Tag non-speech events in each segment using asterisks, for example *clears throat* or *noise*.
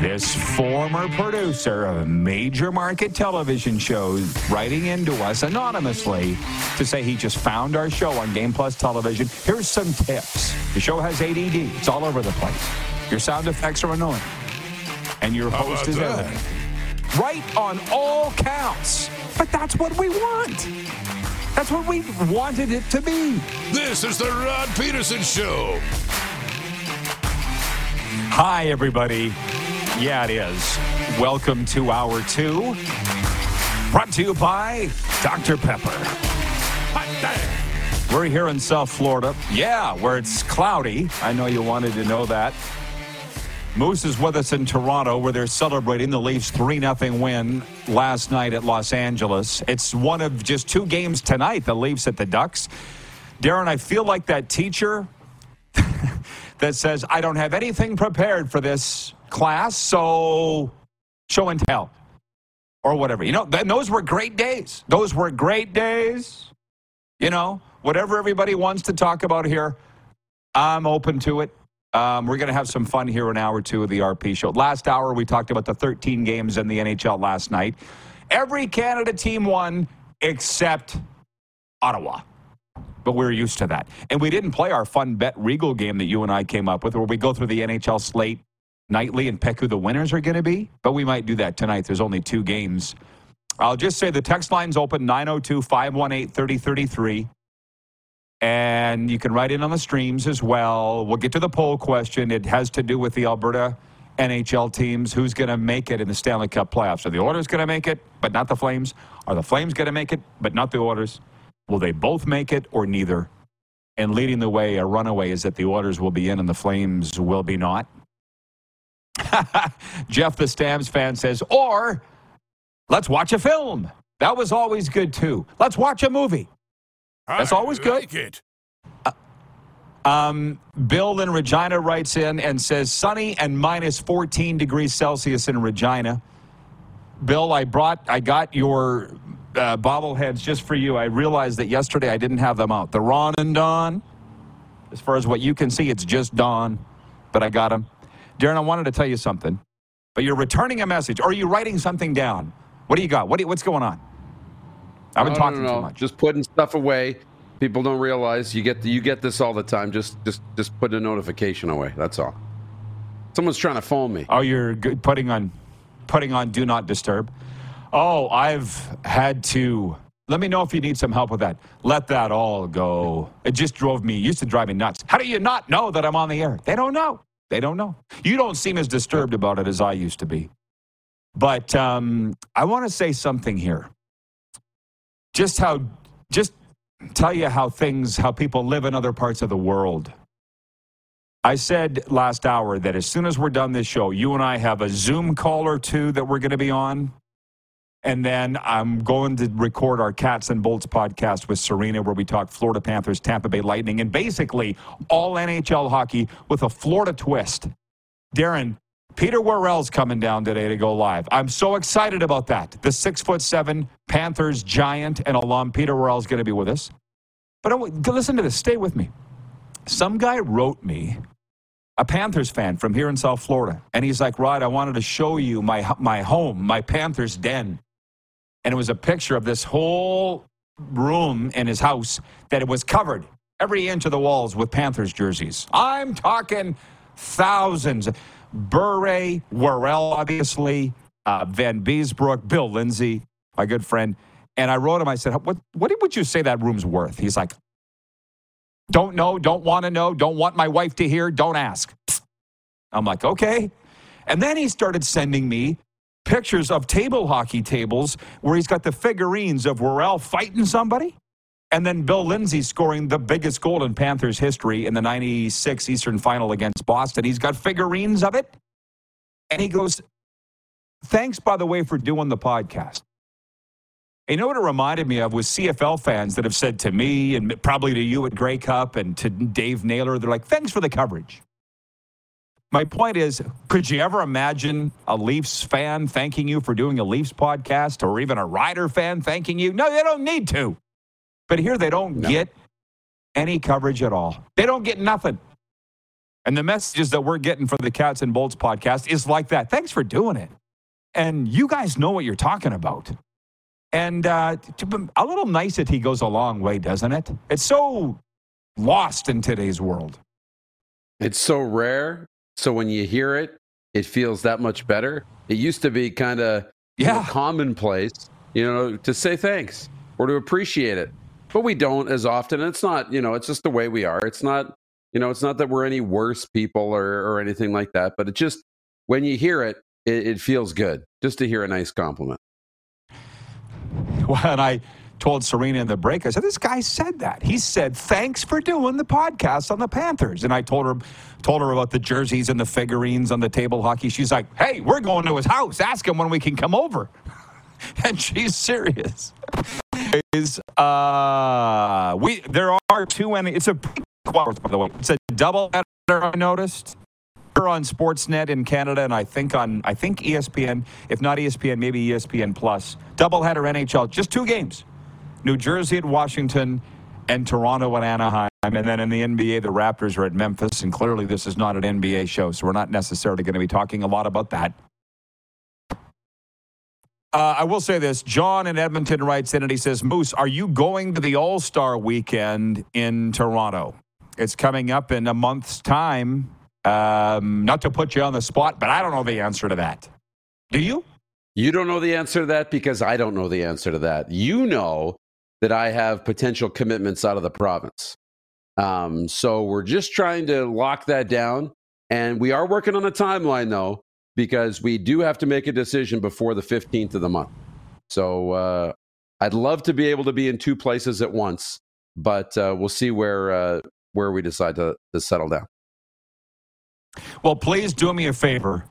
This former producer of major market television shows writing into us anonymously to say he just found our show on Game Plus Television. Here's some tips. The show has ADD. It's all over the place. Your sound effects are annoying. And your How host is that? Right on all counts. But that's what we want. That's what we wanted it to be. This is the Rod Pedersen Show. Hi, everybody. Yeah, it is. Welcome to hour two. Brought to you by Dr. Pepper. We're here in South Florida. Yeah, where it's cloudy. I know you wanted to know that. Moose is with us in Toronto, where they're celebrating the Leafs 3 0 win last night at Los Angeles. It's one of just two games tonight, the Leafs at the Ducks. Darren, I feel like that teacher that says, I don't have anything prepared for this class, so show and tell. Or whatever. You know, th- those were great days. Those were great days. You know, whatever everybody wants to talk about here, I'm open to it. Um, we're going to have some fun here in hour two of the RP show. Last hour, we talked about the 13 games in the NHL last night. Every Canada team won except Ottawa but we're used to that. And we didn't play our fun bet regal game that you and I came up with, where we go through the NHL slate nightly and pick who the winners are going to be. But we might do that tonight. There's only two games. I'll just say the text line's open 902 518 3033. And you can write in on the streams as well. We'll get to the poll question. It has to do with the Alberta NHL teams. Who's going to make it in the Stanley Cup playoffs? Are the Oilers going to make it, but not the Flames? Are the Flames going to make it, but not the Oilers? Will they both make it or neither? And leading the way, a runaway is that the Oilers will be in and the Flames will be not. *laughs* Jeff, the Stamps fan, says, or let's watch a film. That was always good too. Let's watch a movie. That's I always good. like it. Um, Bill in Regina writes in and says sunny and minus 14 degrees Celsius in Regina. Bill, I brought, I got your uh, bobbleheads just for you. I realized that yesterday I didn't have them out. The Ron and Don. As far as what you can see, it's just Don, but I got them. Darren, I wanted to tell you something, but you're returning a message or are you writing something down? What do you got? What do you, what's going on? I've been No, talking no, no. too much. Just putting stuff away. People don't realize you get you get this all the time. Just just just put a notification away. That's all. Someone's trying to phone me. Oh, you're good, putting on putting on do not disturb. Oh, I've had to. Let me know if you need some help with that. Let that all go. It just drove me. Used to drive me nuts. How do you not know that I'm on the air? They don't know. They don't know. You don't seem as disturbed about it as I used to be. But um, I want to say something here. Just how, just tell you how things, how people live in other parts of the world. I said last hour that as soon as we're done this show, you and I have a Zoom call or two that we're going to be on. And then I'm going to record our Cats and Bolts podcast with Serena, where we talk Florida Panthers, Tampa Bay Lightning, and basically all NHL hockey with a Florida twist. Darren, Peter Worrell's coming down today to go live. I'm so excited about that. The six foot seven Panthers giant and alum Peter Worrell's going to be with us. But I listen to this. Stay with me. Some guy wrote me a Panthers fan from here in South Florida. And he's like, Rod, I wanted to show you my, my home, my Panthers den. And it was a picture of this whole room in his house that it was covered every inch of the walls with Panthers jerseys. I'm talking thousands. Bure, Worrell, obviously, uh, Vanbiesbrouck, Bill Lindsay, my good friend. And I wrote him, I said, what, what would you say that room's worth? He's like, don't know, don't want to know, don't want my wife to hear, don't ask. I'm like, okay. And then he started sending me pictures of table hockey tables where he's got the figurines of Worrell fighting somebody. And then Bill Lindsay scoring the biggest goal in Panthers history in the 96 Eastern Final against Boston. He's got figurines of it. And he goes, Thanks, by the way, for doing the podcast. You know what it reminded me of was CFL fans that have said to me and probably to you at Grey Cup and to Dave Naylor, they're like, thanks for the coverage. My point is, could you ever imagine a Leafs fan thanking you for doing a Leafs podcast or even a Rider fan thanking you? No, they don't need to. But here they don't no. get any coverage at all. They don't get nothing. And the messages that we're getting for the Cats and Bolts podcast is like that. Thanks for doing it. And you guys know what you're talking about. And uh, a little nicety goes a long way, doesn't it? It's so lost in today's world. It's so rare. So when you hear it, it feels that much better. It used to be kind of yeah. commonplace, you know, to say thanks or to appreciate it. But we don't as often. It's not, you know, it's just the way we are. It's not, you know, it's not that we're any worse people or, or anything like that. But it just, when you hear it, it, it feels good just to hear a nice compliment. when I told Serena in the break, I said, This guy said that. He said, Thanks for doing the podcast on the Panthers. And I told her told her about the jerseys and the figurines on the table hockey. She's like, Hey, we're going to his house. Ask him when we can come over. *laughs* and she's serious. Is uh we there are two and it's a by the way. It's a double header I noticed on Sportsnet in Canada, and I think on I think ESPN. If not ESPN, maybe ESPN Plus. Doubleheader NHL, just two games: New Jersey at Washington, and Toronto at Anaheim. And then in the NBA, the Raptors are at Memphis. And clearly, this is not an NBA show, so we're not necessarily going to be talking a lot about that. Uh, I will say this. John in Edmonton writes in and he says, Moose, are you going to the All Star weekend in Toronto? It's coming up in a month's time. Um, not to put you on the spot, but I don't know the answer to that. Do you? You don't know the answer to that because I don't know the answer to that. You know that I have potential commitments out of the province. Um, so we're just trying to lock that down. And we are working on a timeline, though, because we do have to make a decision before the 15th of the month. So uh, I'd love to be able to be in two places at once, but uh, we'll see where, uh, where we decide to, to settle down. Well, please do me a favor.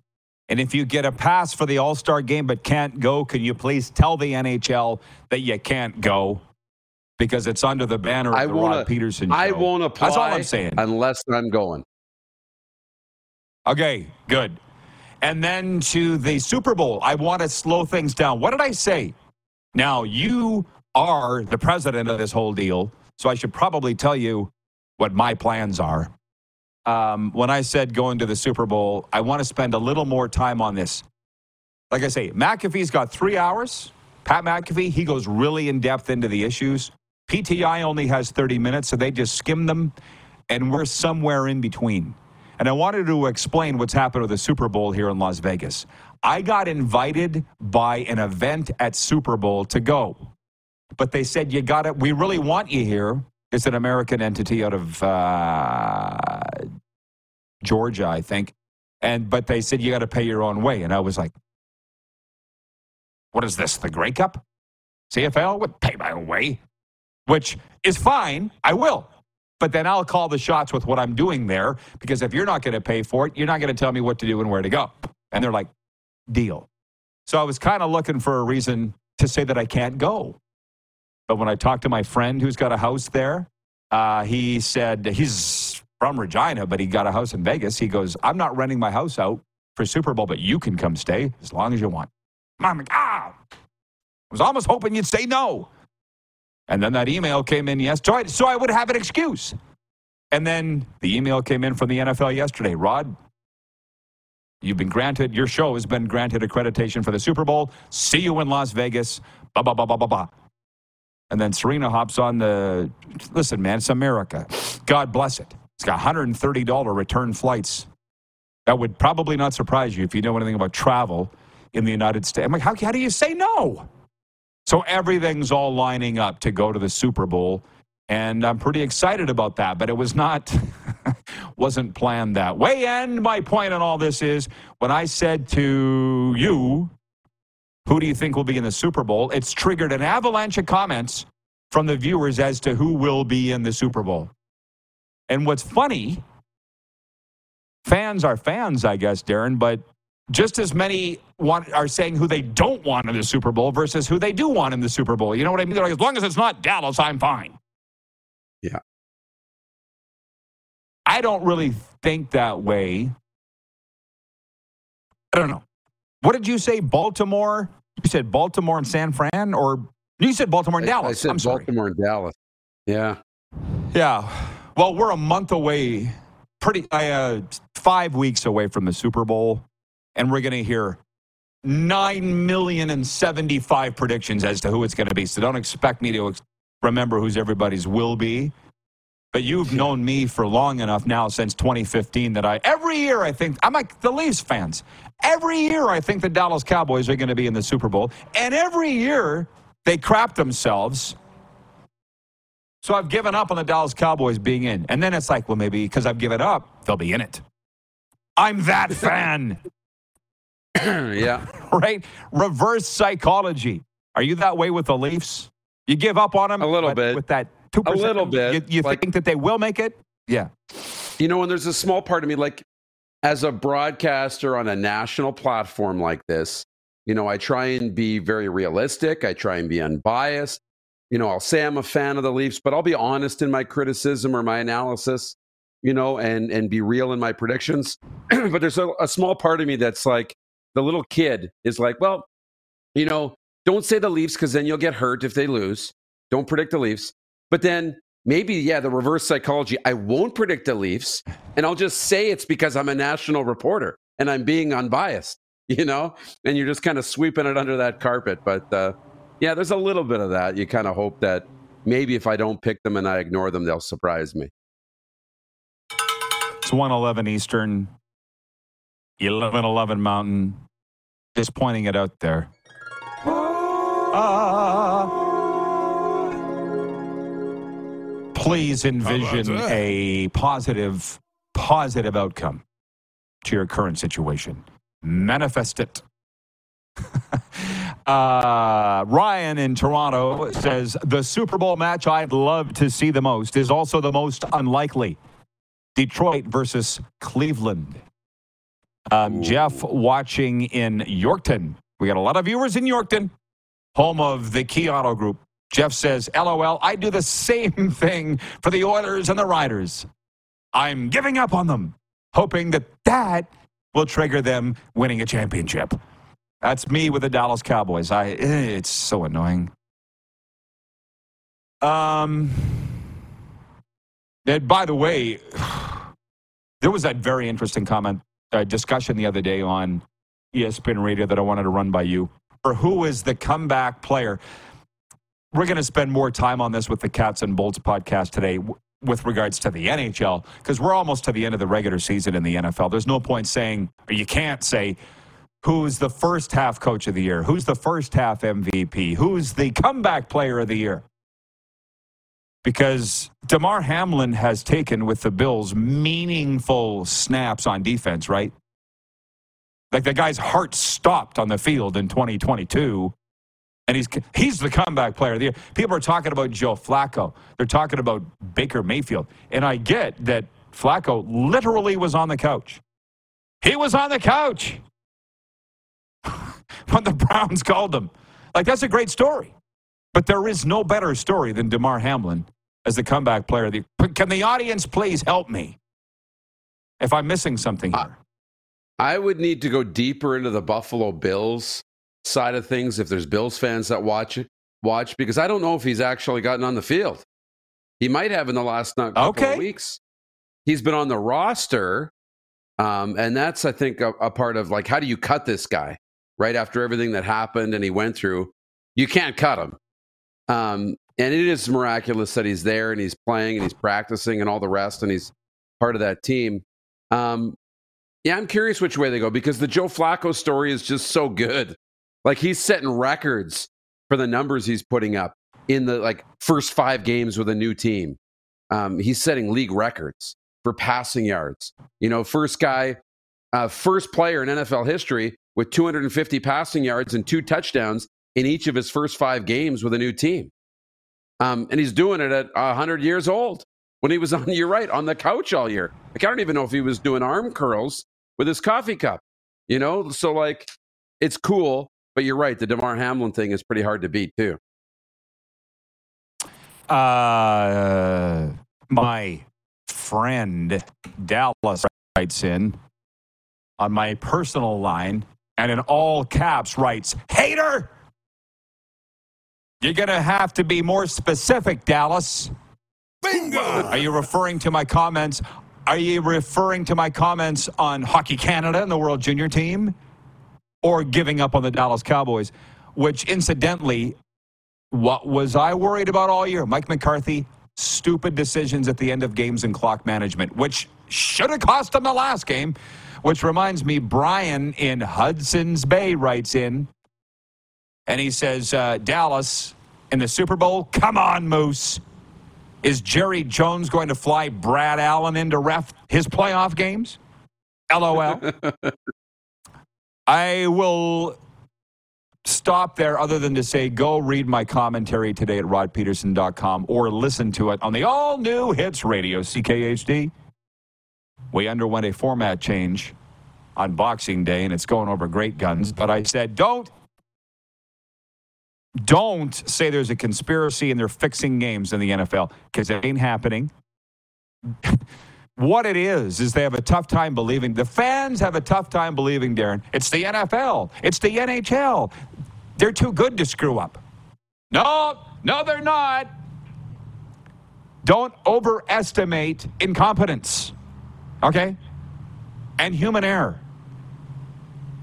And if you get a pass for the All Star game but can't go, can you please tell the NHL that you can't go? Because it's under the banner of I the Rod Pedersen show. I won't apply That's all I'm saying. unless I'm going. Okay, good. And then to the Super Bowl, I want to slow things down. What did I say? Now, you are the president of this whole deal, so I should probably tell you what my plans are um, when I said going to the Super Bowl, I want to spend a little more time on this. Like I say, McAfee's got three hours. Pat McAfee, he goes really in depth into the issues. PTI only has 30 minutes, so they just skim them, and we're somewhere in between. And I wanted to explain what's happened with the Super Bowl here in Las Vegas. I got invited by an event at Super Bowl to go, but they said, You got it. We really want you here. It's an American entity out of uh, Georgia, I think. And but they said you got to pay your own way, and I was like, "What is this? The Grey Cup? CFL would pay my own way, which is fine. I will." But then I'll call the shots with what I'm doing there because if you're not going to pay for it, you're not going to tell me what to do and where to go. And they're like, deal. So I was kind of looking for a reason to say that I can't go. But when I talked to my friend who's got a house there, uh, he said he's from Regina, but he got a house in Vegas. He goes, I'm not renting my house out for Super Bowl, but you can come stay as long as you want. I'm like, ah, I was almost hoping you'd say no. And then that email came in, yes, so I, so I would have an excuse. And then the email came in from the NFL yesterday. Rod, you've been granted, your show has been granted accreditation for the Super Bowl. See you in Las Vegas. Ba ba ba ba ba ba. And then Serena hops on the listen, man, it's America. God bless it. It's got $130 return flights That would probably not surprise you if you know anything about travel in the United States. I'm like, how, how do you say no? So everything's all lining up to go to the Super Bowl. And I'm pretty excited about that, but it was not, *laughs* wasn't planned that way. And my point on all this is when I said to you, who do you think will be in the Super Bowl? It's triggered an avalanche of comments from the viewers as to who will be in the Super Bowl. And what's funny, fans are fans, I guess, Darren, but just as many want, are saying who they don't want in the Super Bowl versus who they do want in the Super Bowl. You know what I mean? They're like, as long as it's not Dallas, I'm fine. Yeah. I don't really think that way. I don't know. What did you say? Baltimore? You said Baltimore and San Fran, or you said Baltimore and Dallas? I, I said I'm sorry. Baltimore and Dallas. Yeah. Yeah. Well, we're a month away, pretty uh, five weeks away from the Super Bowl, and we're going to hear nine million and seventy-five predictions as to who it's going to be. So don't expect me to ex- remember who's everybody's will be. But you've known me for long enough now since 2015 that I every year I think I'm like the Leafs fans. Every year I think the Dallas Cowboys are going to be in the Super Bowl, and every year they crap themselves. So I've given up on the Dallas Cowboys being in, and then it's like, well, maybe because I've given up, they'll be in it. I'm that *laughs* fan, *clears throat* yeah. right? Reverse psychology. Are you that way with the Leafs? You give up on them A little bit. with that two percent. A little bit. You, you Like- think that they will make it? Yeah. You know, and there's a small part of me, like as a broadcaster on a national platform like this, you know, I try and be very realistic. I try and be unbiased. You know, I'll say I'm a fan of the Leafs, but I'll be honest in my criticism or my analysis, you know, and and be real in my predictions. *clears throat* but there's a, a small part of me that's like the little kid is like, well, you know, don't say the Leafs because then you'll get hurt if they lose. Don't predict the Leafs. But then maybe, yeah, the reverse psychology. I won't predict the Leafs, and I'll just say it's because I'm a national reporter and I'm being unbiased, *laughs* you know? And you're just kind of sweeping it under that carpet. But uh, yeah, there's a little bit of that. You kind of hope that maybe if I don't pick them and I ignore them, they'll surprise me. It's 111 Eastern, 1111 Mountain. Just pointing it out there. Ah. Please envision a positive, positive outcome to your current situation. Manifest it. *laughs* uh, Ryan in Toronto says the Super Bowl match I'd love to see the most is also the most unlikely. Detroit versus Cleveland. Um, Jeff watching in Yorkton. We got a lot of viewers in Yorkton, home of the Key Auto Group. Jeff says, LOL, I do the same *laughs* thing for the Oilers and the Riders. I'm giving up on them, hoping that that will trigger them winning a championship. That's me with the Dallas Cowboys. I eh, it's so annoying. Um and by the way, *sighs* there was that very interesting comment uh, discussion the other day on ESPN Radio that I wanted to run by you. Or who is the comeback player? We're going to spend more time on this with the Cats and Bolts podcast today with regards to the NHL because we're almost to the end of the regular season in the NFL. There's no point saying, or you can't say, who's the first half coach of the year, who's the first half MVP, who's the comeback player of the year because Damar Hamlin has taken with the Bills meaningful snaps on defense, right? Like the guy's heart stopped on the field in 2022, and he's he's the comeback player of the year. People are talking about Joe Flacco. They're talking about Baker Mayfield, and I get that Flacco literally was on the couch. He was on the couch *laughs* when the Browns called him. Like that's a great story. But there is no better story than Damar Hamlin as the comeback player. the- Can the audience please help me if I'm missing something here? I would need to go deeper into the Buffalo Bills side of things if there's Bills fans that watch it, watch because I don't know if he's actually gotten on the field. He might have in the last not couple Okay. of weeks. He's been on the roster, um, and that's I think a, a part of like how do you cut this guy right after everything that happened and he went through? You can't cut him. Um, and it is miraculous that he's there and he's playing and he's practicing and all the rest and he's part of that team. Um, Yeah, I'm curious which way they go because the Joe Flacco story is just so good. Like he's setting records for the numbers he's putting up in the like first five games with a new team. Um, he's setting league records for passing yards. You know, first guy, uh, first player in NFL history with 250 passing yards and two touchdowns in each of his first five games with a new team. Um, and he's doing it at 100 years old when he was *laughs* on, you're right, on the couch all year. Like, I don't even know if he was doing arm curls with his coffee cup, you know? So, like, it's cool, but you're right. The Damar Hamlin thing is pretty hard to beat, too. Uh, my friend Dallas writes in on my personal line and in all caps writes, Hater! You're going to have to be more specific, Dallas. Bingo! Are you referring to my comments? Are you referring to my comments on Hockey Canada and the World Junior team? Or giving up on the Dallas Cowboys? Which, incidentally, what was I worried about all year? Mike McCarthy, stupid decisions at the end of games and clock management, which should have cost him the last game. Which reminds me, Brian in Hudson's Bay writes in, and he says, uh, Dallas in the Super Bowl, come on, Moose. Is Jerry Jones going to fly Brad Allen into ref his playoff games? LOL. *laughs* I will stop there other than to say go read my commentary today at rodpedersen.com or listen to it on the all new hits radio CKHD. We underwent a format change on Boxing Day and it's going over great guns, but I said don't don't say there's a conspiracy and they're fixing games in the NFL because it ain't happening. *laughs* what it is is they have a tough time believing the fans have a tough time believing darren it's the nfl it's the nhl they're too good to screw up. No no they're not. Don't overestimate incompetence okay? And human error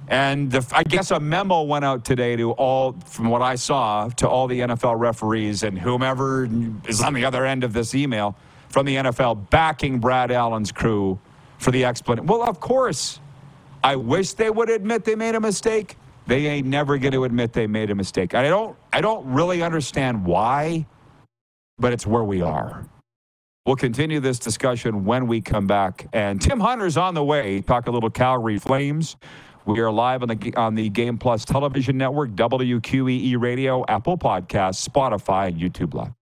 and the, I guess a memo went out today to all, from what I saw, to all the NFL referees and whomever is on the other end of this email from the NFL backing Brad Allen's crew for the explanation. Well, of course, I wish they would admit they made a mistake. They ain't never going to admit they made a mistake. I don't, I don't really understand why, but it's where we are. We'll continue this discussion when we come back. And Tim Hunter's on the way. Talk a little Calgary Flames. We are live on the on the Game Plus television network, WQEE Radio, Apple Podcasts, Spotify, and YouTube Live.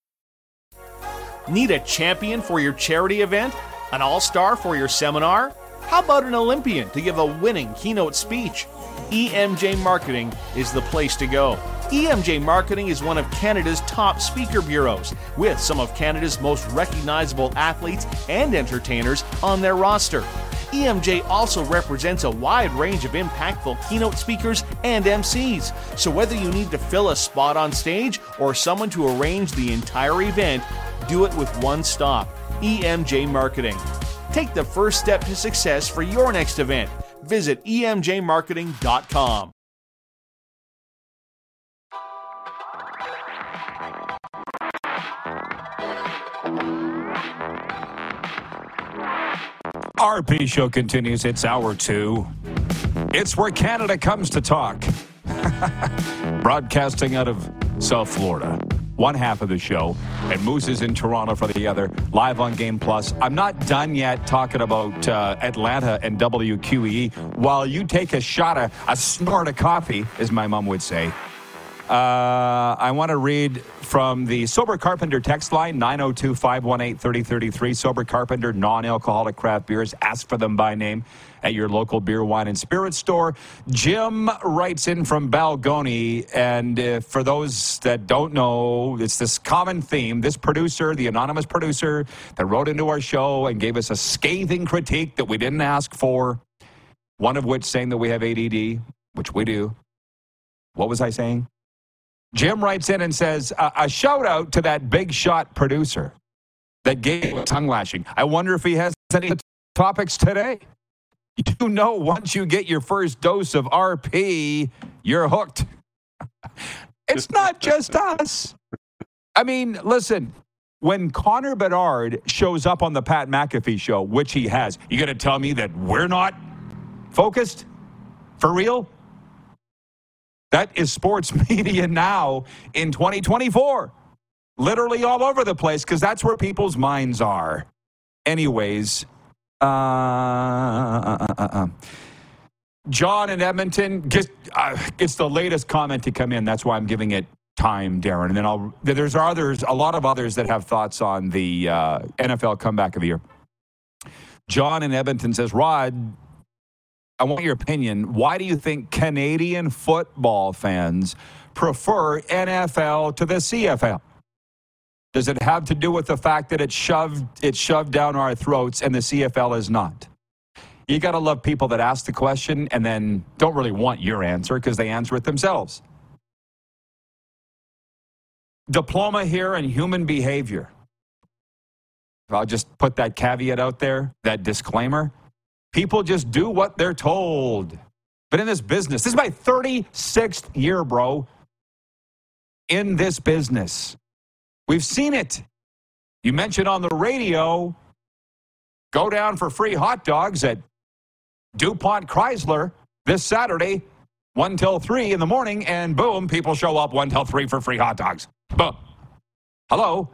Need a champion for your charity event? An all star for your seminar? How about an Olympian to give a winning keynote speech? EMJ Marketing is the place to go. EMJ Marketing is one of Canada's top speaker bureaus, with some of Canada's most recognizable athletes and entertainers on their roster. EMJ also represents a wide range of impactful keynote speakers and MCs. So whether you need to fill a spot on stage or someone to arrange the entire event, do it with one stop EMJ Marketing. Take the first step to success for your next event. Visit emjmarketing.com. RP show continues. It's hour two. It's where Canada comes to talk. *laughs* Broadcasting out of South Florida. One half of the show, and Moose is in Toronto for the other, live on Game Plus. I'm not done yet talking about uh, Atlanta and WQEE. While you take a shot of a snort of coffee, as my mom would say, uh, I want to read from the Sober Carpenter text line 902 518 3033. Sober Carpenter, non alcoholic craft beers. Ask for them by name at your local beer, wine, and spirit store. Jim writes in from Balgonie. And uh, for those that don't know, it's this common theme. This producer, the anonymous producer that wrote into our show and gave us a scathing critique that we didn't ask for, one of which saying that we have ADD, which we do. What was I saying? Jim writes in and says, a, a shout out to that big shot producer that gave tongue lashing. I wonder if he has any topics today. You know, once you get your first dose of RP, you're hooked. *laughs* it's not just us. I mean, listen, when Connor Bedard shows up on the Pat McAfee show, which he has, you going to tell me that we're not focused? For real? That is sports *laughs* media now in 2024. Literally all over the place because that's where people's minds are. Anyways, uh, uh, uh, uh John in Edmonton gets, it's the latest comment to come in. That's why I'm giving it time, Darren. And then I'll, there's others, a lot of others that have thoughts on the NFL comeback of the year. John in Edmonton says, Rod, I want your opinion. Why do you think Canadian football fans prefer NFL to the CFL? Does it have to do with the fact that it's shoved it's shoved down our throats and the CFL is not? You got to love people that ask the question and then don't really want your answer because they answer it themselves. Diploma here in human behavior. I'll just put that caveat out there, that disclaimer. People just do what they're told. But in this business, this is my 36th year, bro, in this business. We've seen it. You mentioned on the radio, go down for free hot dogs at DuPont Chrysler this Saturday, 1 till 3 in the morning, and boom, people show up 1 till 3 for free hot dogs. Boom. Hello?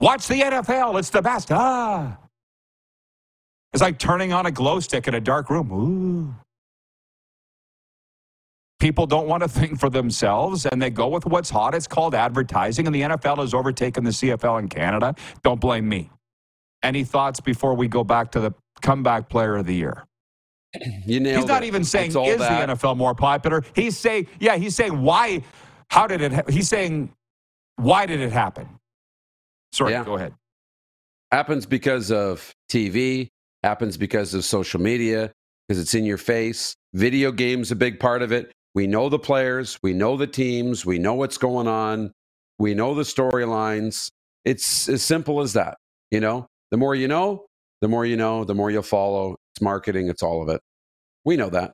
Watch the NFL. It's the best. Ah. It's like turning on a glow stick in a dark room. Ooh. People don't want to think for themselves and they go with what's hot. It's called advertising, and the NFL has overtaken the CFL in Canada. Don't blame me. Any thoughts before we go back to the comeback player of the year? *clears throat* You nailed He's not it. even saying is that. the NFL more popular. He's saying, yeah, he's saying why, how did it, ha-? he's saying, why did it happen? Sorry, Yeah. go ahead. happens because of TV, happens because of social media, because it's in your face. Video games a big part of it. We know the players, we know the teams, we know what's going on, we know the storylines. It's as simple as that. You know, the more you know, the more you know, the more you'll follow. It's marketing, it's all of it. We know that.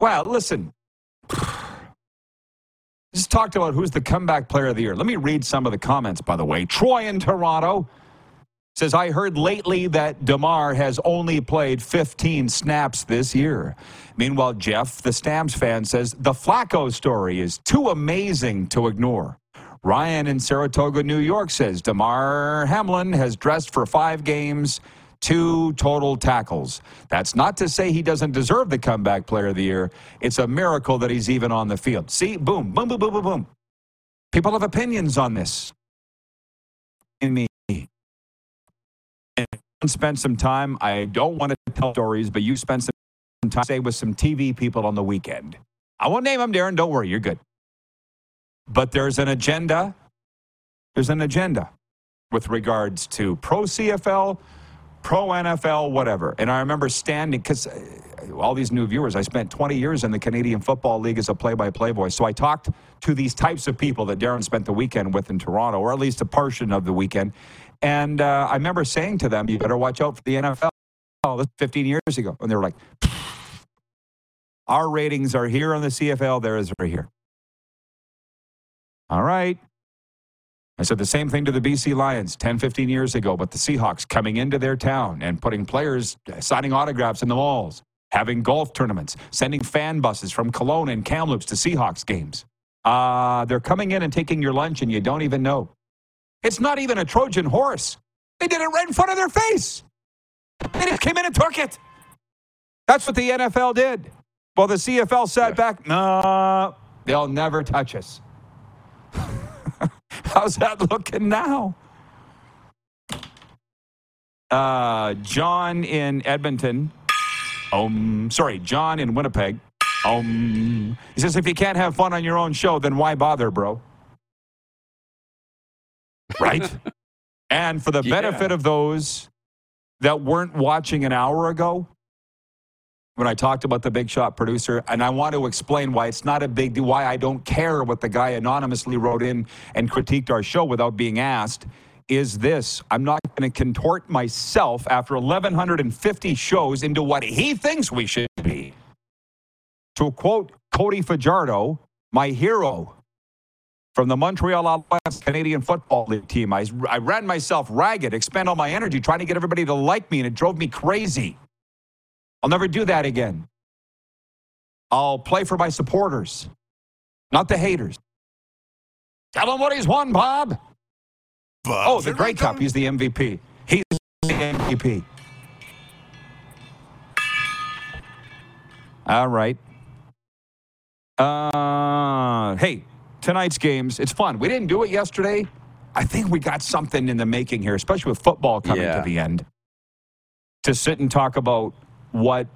Well, listen. Just talked about who's the comeback player of the year. Let me read some of the comments, by the way. Troy in Toronto says, I heard lately that Damar has only played 15 snaps this year. Meanwhile, Jeff, the Stamps fan, says, the Flacco story is too amazing to ignore. Ryan in Saratoga, New York says, Damar Hamlin has dressed for five games, two total tackles. That's not to say he doesn't deserve the comeback player of the year. It's a miracle that he's even on the field. See, boom, boom, boom, boom, boom, boom. People have opinions on this. In me. And spend some time. I don't want to tell stories, but you spent some time, say, with some TV people on the weekend. I won't name them, Darren. Don't worry, you're good. But there's an agenda. There's an agenda with regards to pro CFL, pro NFL, whatever. And I remember standing because uh, all these new viewers, I spent 20 years in the Canadian Football League as a play-by-play voice. So I talked to these types of people that Darren spent the weekend with in Toronto, or at least a portion of the weekend. And uh, I remember saying to them, "You better watch out for the NFL." Oh, this 15 years ago, and they were like, "Our ratings are here on the CFL. Theirs are here." All right. I said the same thing to the BC Lions 10, 15 years ago, but the Seahawks coming into their town and putting players signing autographs in the malls, having golf tournaments, sending fan buses from Kelowna and Kamloops to Seahawks games. Uh, they're coming in and taking your lunch and you don't even know. It's not even a Trojan horse. They did it right in front of their face. They just came in and took it. That's what the NFL did. Well, the CFL sat back. No, they'll never touch us. *laughs* How's that looking now? Uh, John in Edmonton. Um, sorry, John in Winnipeg. Um, he says, if you can't have fun on your own show, then why bother, bro? Right? and for the *laughs* Yeah. benefit of those that weren't watching an hour ago, when I talked about the big shot producer, and I want to explain why it's not a big deal, why I don't care what the guy anonymously wrote in and critiqued our show without being asked, is this I'm not going to contort myself after 1,150 shows into what he thinks we should be. To quote Cody Fajardo, my hero from the Montreal Alouettes Canadian Football League team, I, I ran myself ragged, expend all my energy trying to get everybody to like me, and it drove me crazy. I'll never do that again. I'll play for my supporters, not the haters. Tell him what he's won, Bob. Oh, the Grey Cup. He's the MVP. He's the MVP. All right. Uh, hey, tonight's games, it's fun. We didn't do it yesterday. I think we got something in the making here, especially with football coming Yeah. to the end, to sit and talk about what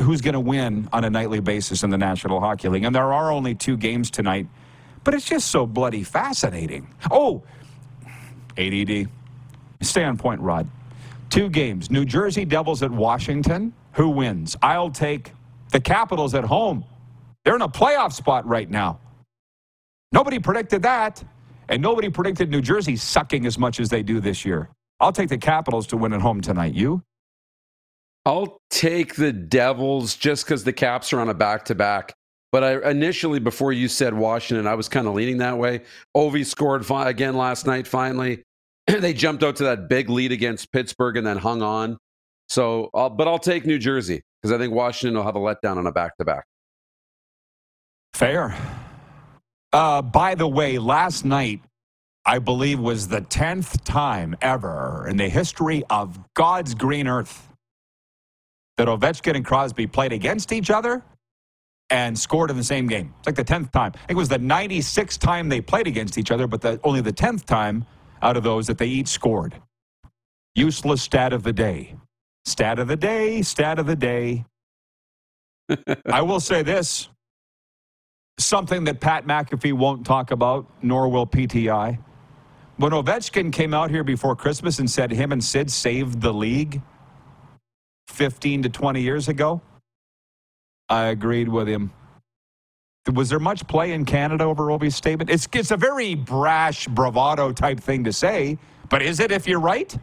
who's going to win on a nightly basis in the National Hockey League. And there are only two games tonight, but it's just so bloody fascinating. Oh, ADD. Stay on point, Rod. Two games. New Jersey Devils at Washington. Who wins? I'll take the Capitals at home. They're in a playoff spot right now. Nobody predicted that. And nobody predicted New Jersey sucking as much as they do this year. I'll take the Capitals to win at home tonight. You? I'll take the Devils just because the Caps are on a back to back. But I initially, before you said Washington, I was kind of leaning that way. Ovi scored fi- again last night. Finally, *clears throat* they jumped out to that big lead against Pittsburgh and then hung on. So, I'll, but I'll take New Jersey because I think Washington will have a letdown on a back to back. Fair. Uh, by the way, last night, I believe, was the 10th time ever in the history of God's green earth that Ovechkin and Crosby played against each other and scored in the same game. It's like the 10th time. I think it was the 96th time they played against each other, but the, only the 10th time out of those that they each scored. Useless stat of the day. Stat of the day, stat of the day. *laughs* I will say this something that Pat McAfee won't talk about, nor will PTI. When Ovechkin came out here before Christmas and said him and Sid saved the league 15 to 20 years ago, I agreed with him. Was there much play in Canada over Ovi's statement? It's, it's a very brash, bravado type thing to say, but is it if you're right?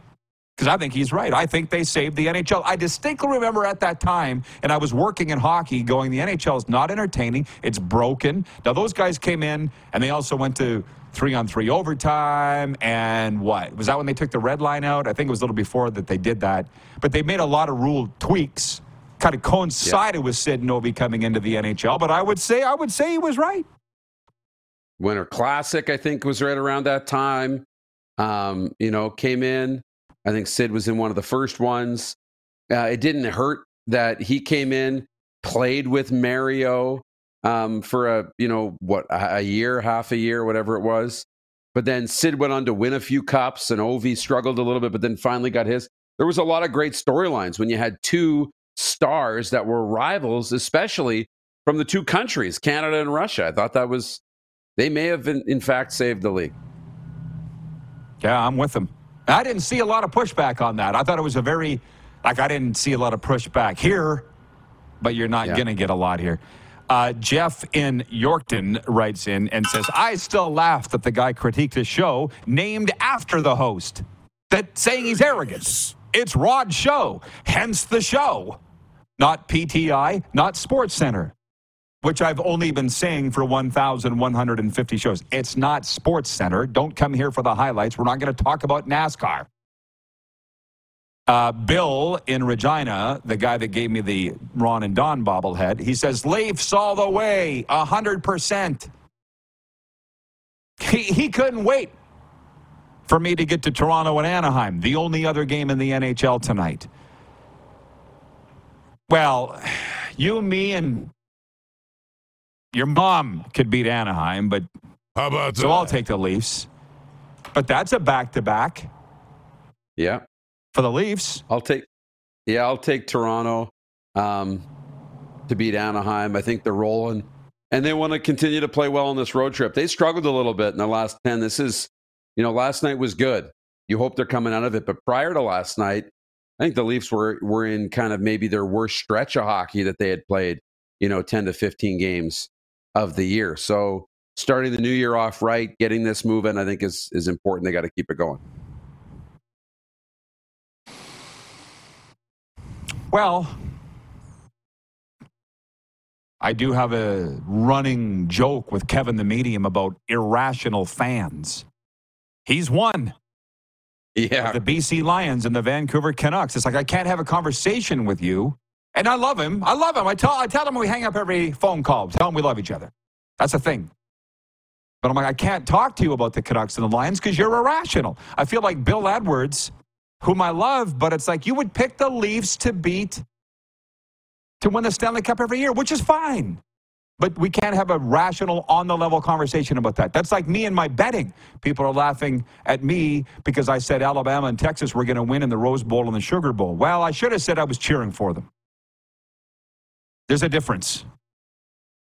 Because I think he's right. I think they saved the NHL. I distinctly remember at that time, and I was working in hockey, going, the NHL is not entertaining. It's broken. Now, those guys came in, and they also went to three on three overtime. And what? Was that when they took the red line out? I think it was a little before that they did that. But they made a lot of rule tweaks, kind of coincided with Sid Novi coming into the NHL. But I would say, I would say he was right. Winter Classic, I think, was right around that time. Um, you know, came in. I think Sid was in one of the first ones. Uh, it didn't hurt that he came in, played with Mario um, for a you know what a, year, half a year, whatever it was. But then Sid went on to win a few cups, and Ovi struggled a little bit, but then finally got his. There was a lot of great storylines when you had two stars that were rivals, especially from the two countries, Canada and Russia. I thought that was they may have in, in fact saved the league. Yeah, I'm with them. I didn't see a lot of pushback on that. I thought it was a very, like, I didn't see a lot of pushback here, but you're not Yeah. going to get a lot here. Uh, Jeff in Yorkton writes in and says, I still laugh that the guy critiqued a show named after the host, that saying he's arrogant. It's Rod's show, hence the show, not PTI, not Sports Center. Which I've only been saying for 1,150 shows. It's not Sports Center. Don't come here for the highlights. We're not going to talk about NASCAR. Uh, Bill in Regina, the guy that gave me the Ron and Don bobblehead, he says, Leafs all the way, 100%. He, he couldn't wait for me to get to Toronto and Anaheim, the only other game in the NHL tonight. Well, *sighs* you, me, and your mom could beat Anaheim, but How about that? so I'll take the Leafs. But that's a back to back Yeah. for the Leafs. I'll take. Yeah, I'll take Toronto um, to beat Anaheim. I think they're rolling, and they want to continue to play well on this road trip. They struggled a little bit in the last ten. This is, you know, last night was good. You hope they're coming out of it, but prior to last night, I think the Leafs were were in kind of maybe their worst stretch of hockey that they had played. You know, ten to fifteen games of the year. So starting the new year off right, getting this moving, I think is is important. They got to keep it going. Well, I do have a running joke with Kevin the Medium about irrational fans. He's one. Yeah, the BC Lions and the Vancouver Canucks. It's like I can't have a conversation with you. And I love him. I love him. I tell I tell him we hang up every phone call. Tell him we love each other. That's a thing. But I'm like, I can't talk to you about the Canucks and the Lions because you're irrational. I feel like Bill Edwards, whom I love, but it's like you would pick the Leafs to beat to win the Stanley Cup every year, which is fine. But we can't have a rational, on the level conversation about that. That's like me and my betting. People are laughing at me because I said Alabama and Texas were going to win in the Rose Bowl and the Sugar Bowl. Well, I should have said I was cheering for them. There's a difference.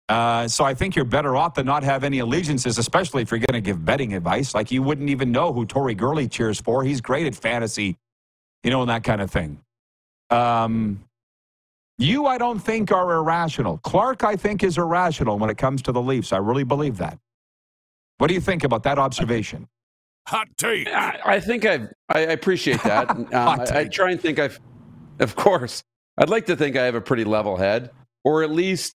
Uh, so I think you're better off to not have any allegiances, especially if you're going to give betting advice. Like you wouldn't even know who Tori Gurley cheers for. He's great at fantasy, you know, and that kind of thing. Um, you, I don't think, are irrational. Clark, I think, is irrational when it comes to the Leafs. I really believe that. What do you think about that observation? Hot take. I, I think I've, I I appreciate that. *laughs* Um, Hot I, I try and think I've, of course, I'd like to think I have a pretty level head, or at least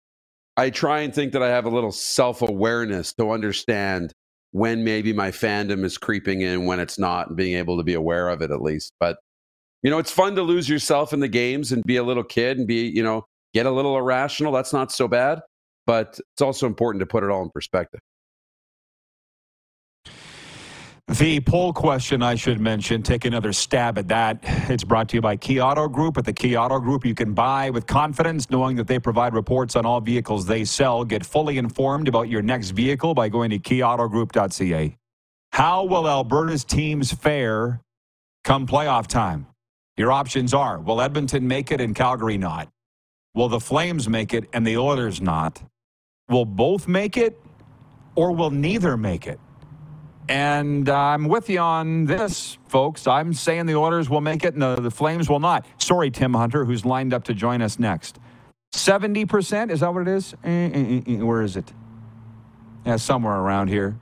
I try and think that I have a little self awareness to understand when maybe my fandom is creeping in, when it's not, and being able to be aware of it at least. But, you know, it's fun to lose yourself in the games and be a little kid and be, you know, get a little irrational. That's not so bad. But it's also important to put it all in perspective. The poll question I should mention, take another stab at that. It's brought to you by Key Auto Group. At the Key Auto Group, you can buy with confidence, knowing that they provide reports on all vehicles they sell. Get fully informed about your next vehicle by going to keyautogroup.ca. How will Alberta's teams fare come playoff time? Your options are Will Edmonton make it and Calgary not? Will the Flames make it and the Oilers not? Will both make it or will neither make it? And I'm with you on this, folks. I'm saying the Oilers will make it and the, the Flames will not. Sorry, Tim Hunter, who's lined up to join us next. 70%, is that what it is? Eh, eh, eh, Where is it? Yeah, somewhere around here.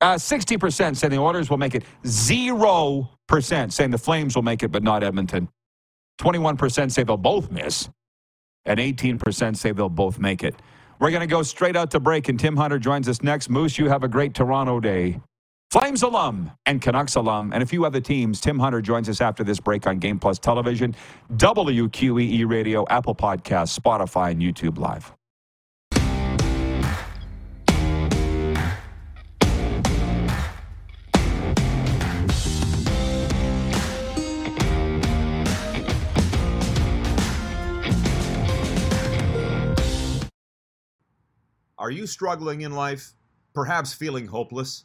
Uh, 60% saying the Oilers will make it. 0% saying the Flames will make it, but not Edmonton. 21% say they'll both miss. And 18% say they'll both make it. We're going to go straight out to break, and Tim Hunter joins us next. Moose, you have a great Toronto day. Flames alum and Canucks alum and a few other teams. Tim Hunter joins us after this break on Game Plus Television, WQEE Radio, Apple Podcasts, Spotify, and YouTube Live. Are you struggling in life? Perhaps feeling hopeless?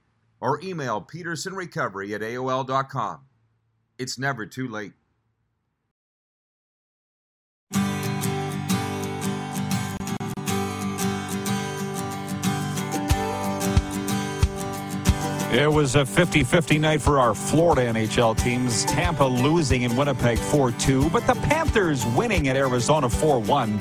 or email pedersenrecovery at AOL.com. It's never too late. It was a 50 50 night for our Florida NHL teams. Tampa losing in Winnipeg 4 2, but the Panthers winning at Arizona 4 1.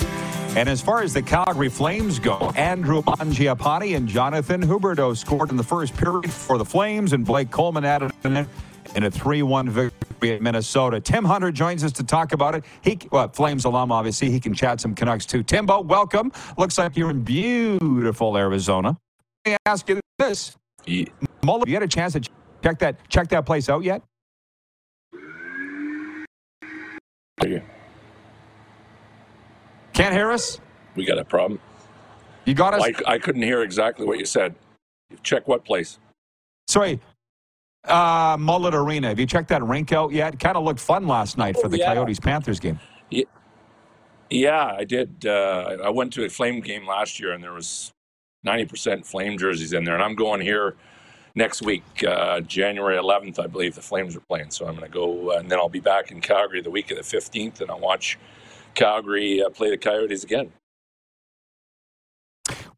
And as far as the Calgary Flames go, Andrew Mangiapane and Jonathan Huberdeau scored in the first period for the Flames, and Blake Coleman added in a 3 1 victory at Minnesota. Tim Hunter joins us to talk about it. He, well, Flames alum, obviously. He can chat some Canucks too. Timbo, welcome. Looks like you're in beautiful Arizona. Let me ask you this yeah. Muller, you had a chance to check that check that place out yet? Yeah. Can't hear us? We got a problem. You got us? I, I couldn't hear exactly what you said. Check what place? Sorry, uh, Mullett Arena. Have you checked that rink out yet? Kind of looked fun last night oh, for the yeah. Coyotes Panthers game. Yeah, yeah I did. Uh, I went to a Flame game last year, and there was 90% Flame jerseys in there. And I'm going here next week, uh, January 11th, I believe the Flames are playing. So I'm going to go, uh, and then I'll be back in Calgary the week of the 15th, and I'll watch Calgary uh, play the Coyotes again.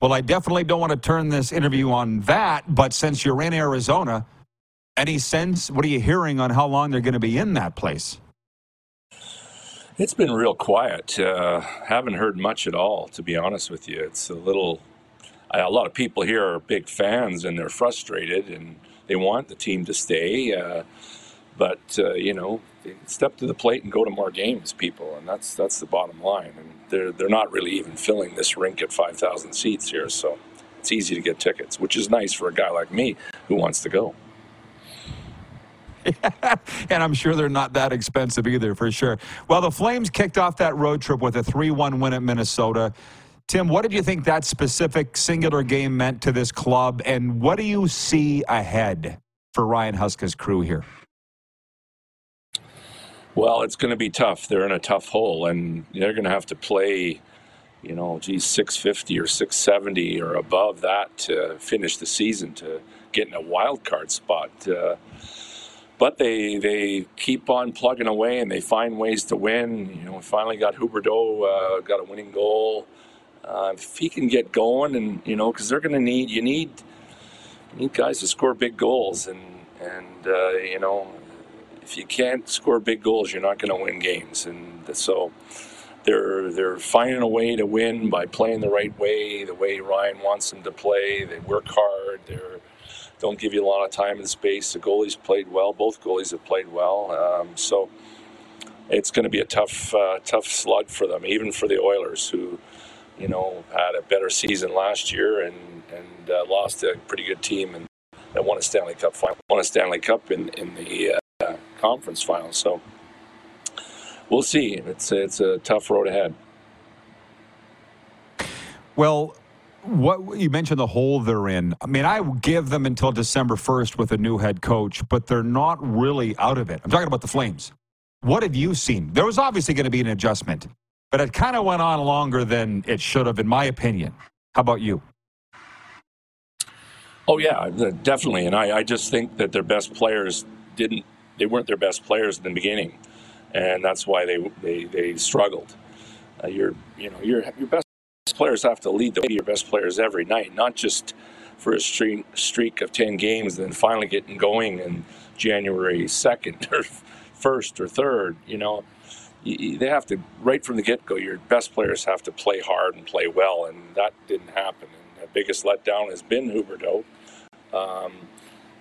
Well, I definitely don't want to turn this interview on that, but since you're in Arizona, any sense? What are you hearing on how long they're going to be in that place? It's been real quiet. Uh, haven't heard much at all, to be honest with you. It's a little a lot of people here are big fans and they're frustrated and they want the team to stay. Uh, but uh, you know, step to the plate and go to more games, people, and that's that's the bottom line. And they're they're not really even filling this rink at 5,000 seats here, so it's easy to get tickets, which is nice for a guy like me who wants to go. *laughs* and I'm sure they're not that expensive either, for sure. Well, the Flames kicked off that road trip with a 3 1 win at Minnesota. Tim, what did you think that specific singular game meant to this club, and what do you see ahead for Ryan Huska's crew here? Well, it's going to be tough. They're in a tough hole, and they're going to have to play, you know, geez, 650 or 670 or above that to finish the season to get in a wild card spot. Uh, but they they keep on plugging away and they find ways to win. You know, finally got Huberdeau uh, got a winning goal. Uh, if he can get going, and you know, because they're going to need you need you need guys to score big goals, and and uh, you know, if you can't score big goals, you're not going to win games, and so they're they're finding a way to win by playing the right way, the way Ryan wants them to play. They work hard. They're don't give you a lot of time and space. The goalies played well. Both goalies have played well. Um, so it's going to be a tough uh, tough slug for them, even for the Oilers, who you know, had a better season last year and and uh, lost a pretty good team and that won a Stanley Cup final, won a Stanley Cup in in the uh, conference final. So we'll see. It's it's a tough road ahead. Well, what you mentioned the hole they're in. I mean, I give them until December 1st with a new head coach, but they're not really out of it. I'm talking about the Flames. What have you seen? There was obviously going to be an adjustment but it kind of went on longer than it should have, in my opinion. How about you? Oh yeah, definitely. And I, I just think that their best players didn't. They weren't their best players in the beginning, and that's why they they, they struggled. Uh, your you know your your best players have to lead the way your best players every night, not just for a streak streak of ten games, and then finally getting going in January second *laughs* or first or third. You know, they have to right from the get go. Your best players have to play hard and play well, and that didn't happen. And the biggest letdown has been Huberdeau, um,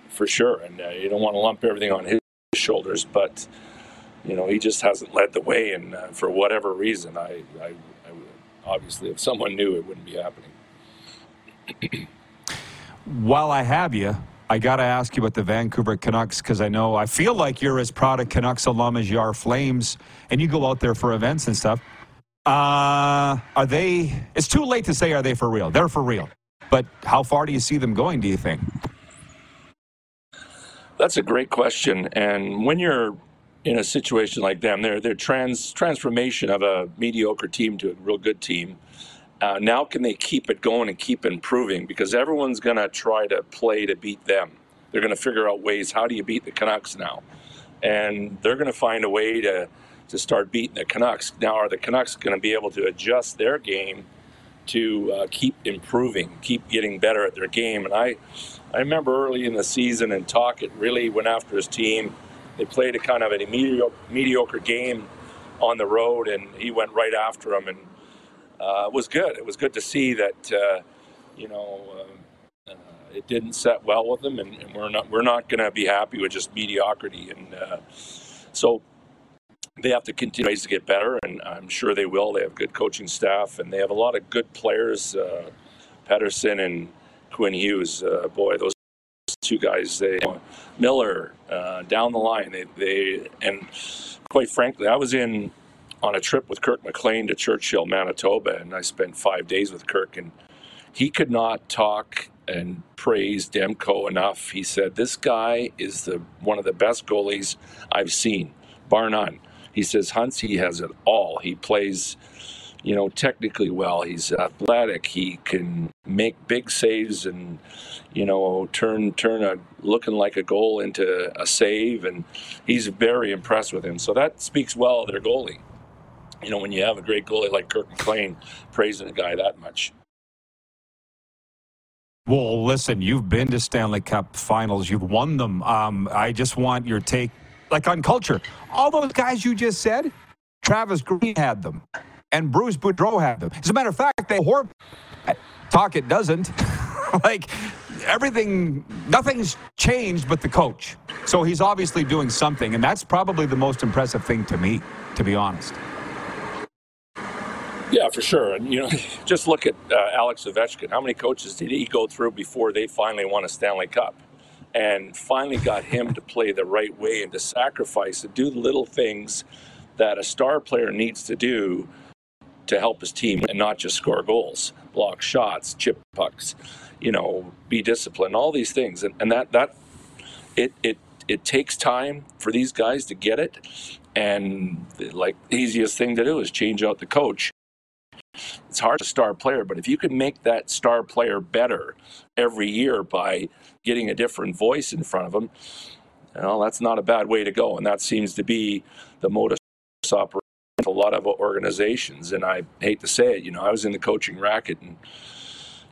for sure. And uh, you don't want to lump everything on his shoulders, but you know he just hasn't led the way, and uh, for whatever reason, I, I, I, obviously if someone knew, it wouldn't be happening. *clears throat* While I have you, I got to ask you about the Vancouver Canucks because I know I feel like you're as proud of Canucks alum as you are Flames, and you go out there for events and stuff. Uh, are they? It's too late to say are they for real. They're for real, but how far do you see them going? Do you think? That's a great question, and when you're in a situation like them, their their trans transformation of a mediocre team to a real good team uh, now can they keep it going and keep improving? Because everyone's going to try to play to beat them. They're going to figure out ways. How do you beat the Canucks now? And they're going to find a way to to start beating the Canucks. Now, are the Canucks going to be able to adjust their game to uh, keep improving, keep getting better at their game? And I, I remember early in the season, and Tocchet really went after his team. They played a kind of a mediocre, mediocre game on the road, and he went right after him, and uh, it was good. It was good to see that, uh, you know, uh, uh it didn't set well with them, and, and we're not we're not going to be happy with just mediocrity, and uh, so they have to continue to get better, and I'm sure they will. They have good coaching staff, and they have a lot of good players. Uh, Pettersson and Quinn Hughes, uh, boy, those two guys, they Miller uh, down the line, they they and quite frankly, I was in on a trip with Kirk McLean to Churchill, Manitoba, and I spent five days with Kirk, and he could not talk and praise Demko enough. He said, "This guy is the one of the best goalies I've seen, bar none." He says, "Hunts, he has it all. He plays." You know, technically well. He's athletic. He can make big saves and, you know, turn turn a looking like a goal into a save. And he's very impressed with him. So that speaks well of their goalie you know, when you have a great goalie like Kirk McLean praising a guy that much. Well, listen, you've been to Stanley Cup finals. You've won them. Um, I just want your take, like on culture. All those guys you just said, Travis Green had them, and Bruce Boudreau had them. As a matter of fact, they talk it doesn't. *laughs* like everything, nothing's changed but the coach. So he's obviously doing something, and that's probably the most impressive thing to me, to be honest. Yeah, for sure. And you know, *laughs* just look at uh, Alex Ovechkin. How many coaches did he go through before they finally won a Stanley Cup? And finally got him to play the right way and to sacrifice and do the little things that a star player needs to do to help his team and not just score goals, block shots, chip pucks, you know, be disciplined, all these things. And, and that that it it it takes time for these guys to get it. And like the easiest thing to do is change out the coach it's hard to star player, but if you can make that star player better every year by getting a different voice in front of them, well, that's not a bad way to go. And that seems to be the modus operandi a lot of organizations. And I hate to say it, you know, I was in the coaching racket, and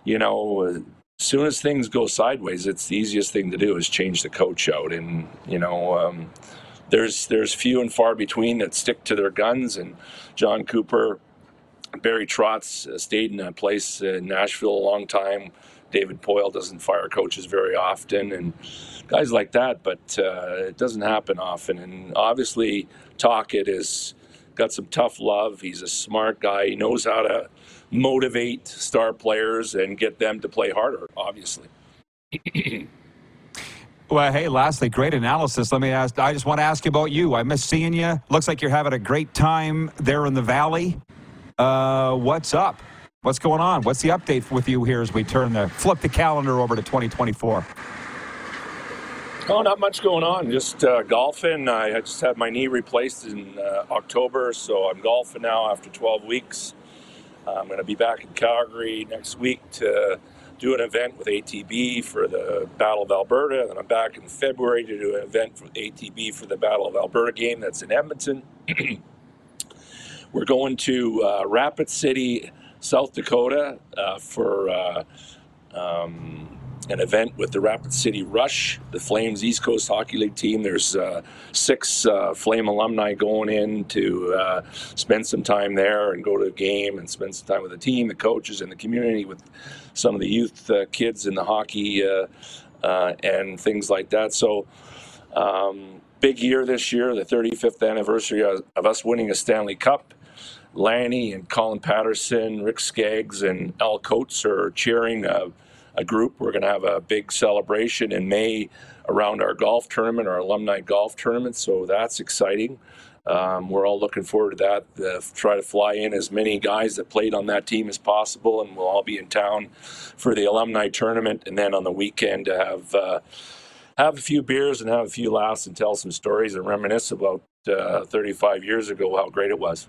you know, as soon as things go sideways, it's the easiest thing to do is change the coach out. And you know. Um, there's there's few and far between that stick to their guns, and Jon Cooper Barry Trotz uh, stayed in a place in Nashville a long time. David Poile doesn't fire coaches very often, and guys like that. But uh, it doesn't happen often. And obviously, Tocchet has got some tough love. He's a smart guy. He knows how to motivate star players and get them to play harder. Obviously. *clears throat* Well, hey, lastly, great analysis. Let me ask, I just want to ask you about you. I miss seeing you. Looks like you're having a great time there in the Valley. Uh, what's up? What's going on? What's the update with you here as we turn the flip the calendar over to 2024? Oh, not much going on. Just uh, golfing. I just had my knee replaced in uh, October, so I'm golfing now after 12 weeks. I'm going to be back in Calgary next week to do an event with ATB for the Battle of Alberta. Then I'm back in February to do an event with ATB for the Battle of Alberta game that's in Edmonton. *clears throat* We're going to uh, Rapid City, South Dakota uh, for uh, um, an event with the Rapid City Rush, the Flames East Coast Hockey League team. There's uh, six uh, Flame alumni going in to uh, spend some time there and go to a game and spend some time with the team, the coaches, and the community with some of the youth kids in the hockey and things like that. So. Um, big year this year, the 35th anniversary of, of us winning a Stanley Cup. Lanny and Colin Patterson, Rick Skaggs, and Al Coates are cheering a, group. We're going to have a big celebration in May around our golf tournament, our alumni golf tournament. So that's exciting. Um, we're all looking forward to that. Uh, try to fly in as many guys that played on that team as possible, and we'll all be in town for the alumni tournament. And then on the weekend to have uh, have a few beers and have a few laughs and tell some stories and reminisce about uh, 35 years ago how great it was.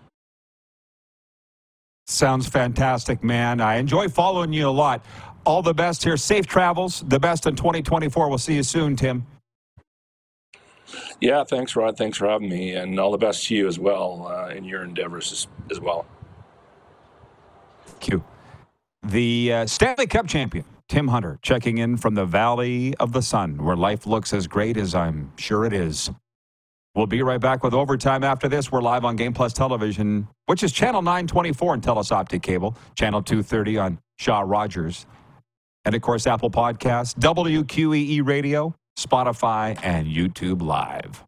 Sounds fantastic, man. I enjoy following you a lot. All the best here. Safe travels. The best in 2024. We'll see you soon, Tim. Yeah, thanks, Rod. Thanks for having me, and all the best to you as well uh, in your endeavors as, as well. Thank you. The uh, Stanley Cup champion, Tim Hunter checking in from the Valley of the Sun, where life looks as great as I'm sure it is. We'll be right back with overtime after this. We're live on Game Plus Television, which is channel 924 and Telus Optik Cable, channel 230 on Shaw Rogers, and of course, Apple Podcasts, WQEE Radio, Spotify, and YouTube Live.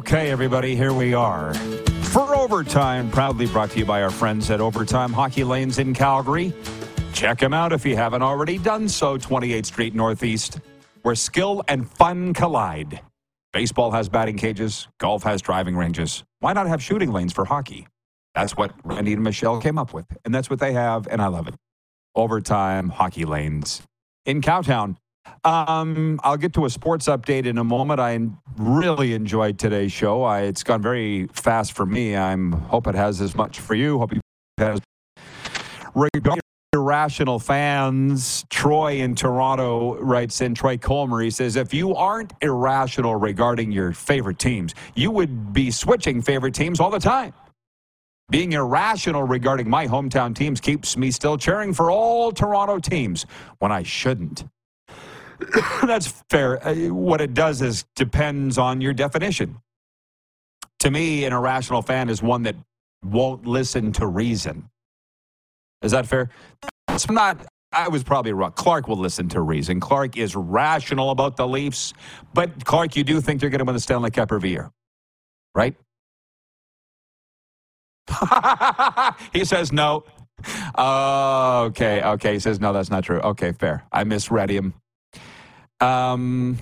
Okay, everybody, here we are. For Overtime, proudly brought to you by our friends at Overtime Hockey Lanes in Calgary. Check them out if you haven't already done so, 28th Street Northeast, where skill and fun collide. Baseball has batting cages, golf has driving ranges. Why not have shooting lanes for hockey? That's what Randy and Michelle came up with, and that's what they have, and I love it. Overtime Hockey Lanes in Cowtown. Um, I'll get to a sports update in a moment. I really enjoyed today's show. I, it's gone very fast for me. I'm hope it has as much for you. Hope it has. Regarding irrational fans, Troy in Toronto writes in. Troy Colmer he says, if you aren't irrational regarding your favorite teams, you would be switching favorite teams all the time. Being irrational regarding my hometown teams keeps me still cheering for all Toronto teams when I shouldn't. *laughs* That's fair. Uh, what it does is depends on your definition. To me, an irrational fan is one that won't listen to reason. Is that fair? It's not. I was probably wrong. Clark will listen to reason. Clark is rational about the Leafs, but Clark, you do think they're going to win the Stanley Cup every year, right? *laughs* he says no. Uh, okay, okay. He says no. That's not true. Okay, fair. I misread him. Um,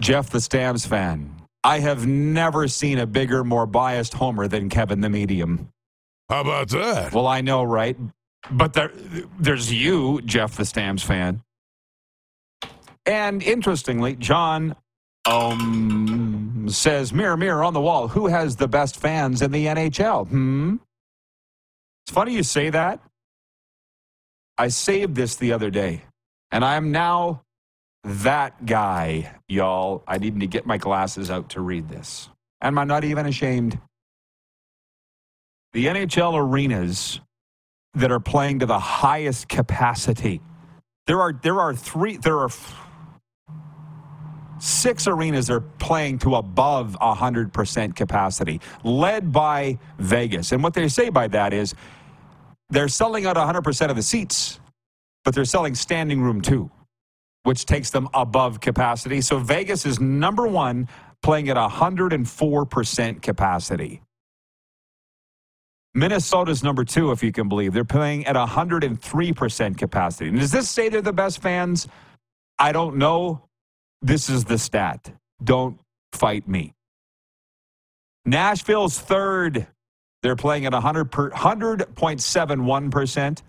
Jeff, the Stamps fan. I have never seen a bigger, more biased homer than Kevin the Medium. How about that? Well, I know, right? But there, there's you, Jeff, the Stamps fan. And interestingly, John um, says, Mirror, mirror on the wall, who has the best fans in the NHL? Hmm? It's funny you say that. I saved this the other day, and I'm now that guy, y'all. I need to get my glasses out to read this. And I'm not even ashamed. The NHL arenas that are playing to the highest capacity. There are there are three there are six arenas that are playing to above 100% capacity, led by Vegas. And what they say by that is they're selling out 100% of the seats, but they're selling standing room too which takes them above capacity. So Vegas is number one, playing at 104% capacity. Minnesota's number two, if you can believe. They're playing at 103% capacity. And does this say they're the best fans? I don't know. This is the stat. Don't fight me. Nashville's third. They're playing at 100 per, 100.71%.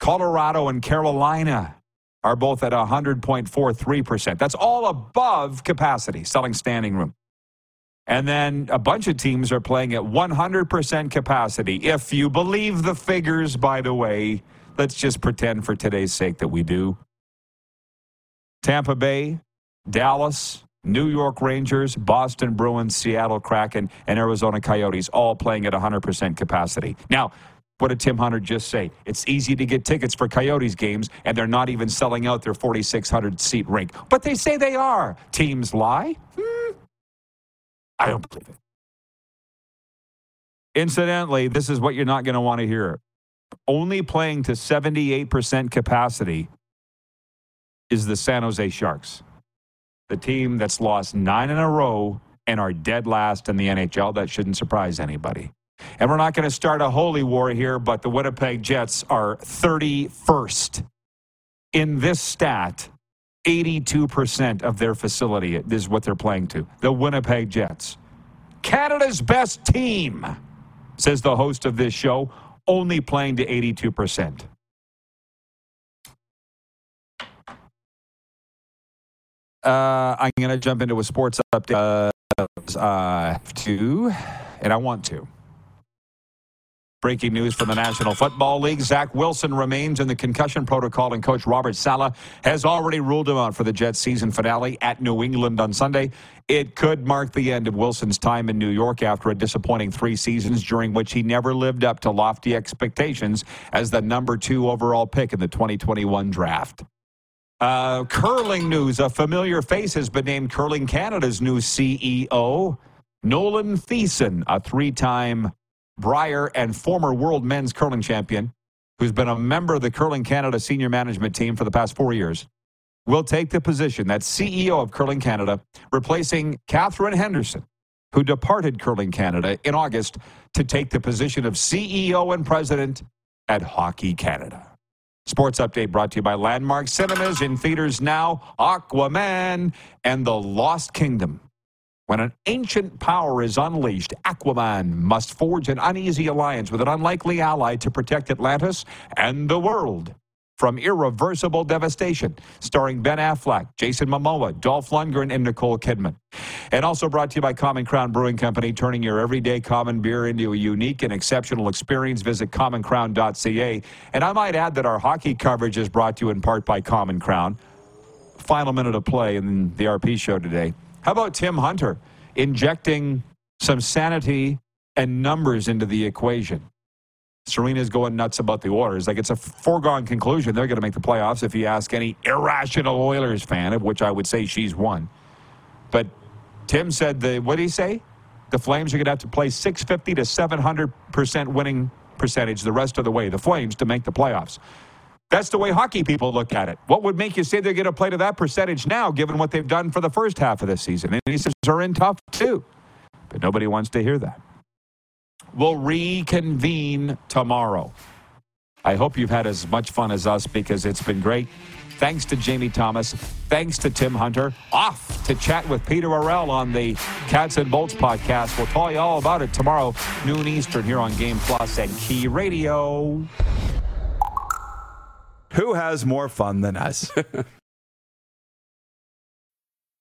Colorado and Carolina are both at 100.43%. That's all above capacity, selling standing room. And then a bunch of teams are playing at 100% capacity. If you believe the figures, by the way, let's just pretend for today's sake that we do. Tampa Bay, Dallas, New York Rangers, Boston Bruins, Seattle Kraken, and Arizona Coyotes all playing at 100% capacity. Now, what did Tim Hunter just say? It's easy to get tickets for Coyotes games, and they're not even selling out their 4,600 seat rink. But they say they are. Teams lie? Hmm. I don't believe it. Incidentally, this is what you're not going to want to hear. Only playing to 78% capacity is the San Jose Sharks, the team that's lost nine in a row and are dead last in the NHL. That shouldn't surprise anybody. And we're not going to start a holy war here, but the Winnipeg Jets are 31st in this stat. 82% of their facility is what they're playing to. The Winnipeg Jets. Canada's best team, says the host of this show, only playing to 82%. Uh, I'm going to jump into a sports update. Uh, uh, to, and I want to. Breaking news from the National Football League. Zach Wilson remains in the concussion protocol, and coach Robert Saleh has already ruled him out for the Jets season finale at New England on Sunday. It could mark the end of Wilson's time in New York after a disappointing three seasons during which he never lived up to lofty expectations as the number two overall pick in the 2021 draft. Uh, curling news. A familiar face has been named Curling Canada's new CEO. Nolan Thiessen, a three time Brier and former world men's curling champion, who's been a member of the Curling Canada senior management team for the past four years, will take the position that CEO of Curling Canada, replacing Katherine Henderson, who departed Curling Canada in August to take the position of CEO and president at Hockey Canada. Sports update brought to you by Landmark Cinemas in theaters now, Aquaman and the Lost Kingdom. When an ancient power is unleashed, Aquaman must forge an uneasy alliance with an unlikely ally to protect Atlantis and the world from irreversible devastation. Starring Ben Affleck, Jason Momoa, Dolph Lundgren, and Nicole Kidman. And also brought to you by Common Crown Brewing Company, turning your everyday common beer into a unique and exceptional experience. Visit commoncrown.ca. And I might add that our hockey coverage is brought to you in part by Common Crown. Final minute of play in the RP show today. How about Tim Hunter injecting some sanity and numbers into the equation? Serena's going nuts about the Oilers. Like it's a foregone conclusion they're going to make the playoffs if you ask any irrational Oilers fan, of which I would say she's one. But Tim said the what did he say? The Flames are going to have to play 650 to 700 percent winning percentage the rest of the way. The Flames to make the playoffs. That's the way hockey people look at it. What would make you say they're going to play to that percentage now, given what they've done for the first half of the season? And he says are in tough too, but nobody wants to hear that. We'll reconvene tomorrow. I hope you've had as much fun as us because it's been great. Thanks to Jamie Thomas. Thanks to Tim Hunter. Off to chat with Peter Orell on the Cats and Bolts podcast. We'll tell you all about it tomorrow, noon Eastern, here on Game Plus and Key Radio. Who has more fun than us? *laughs*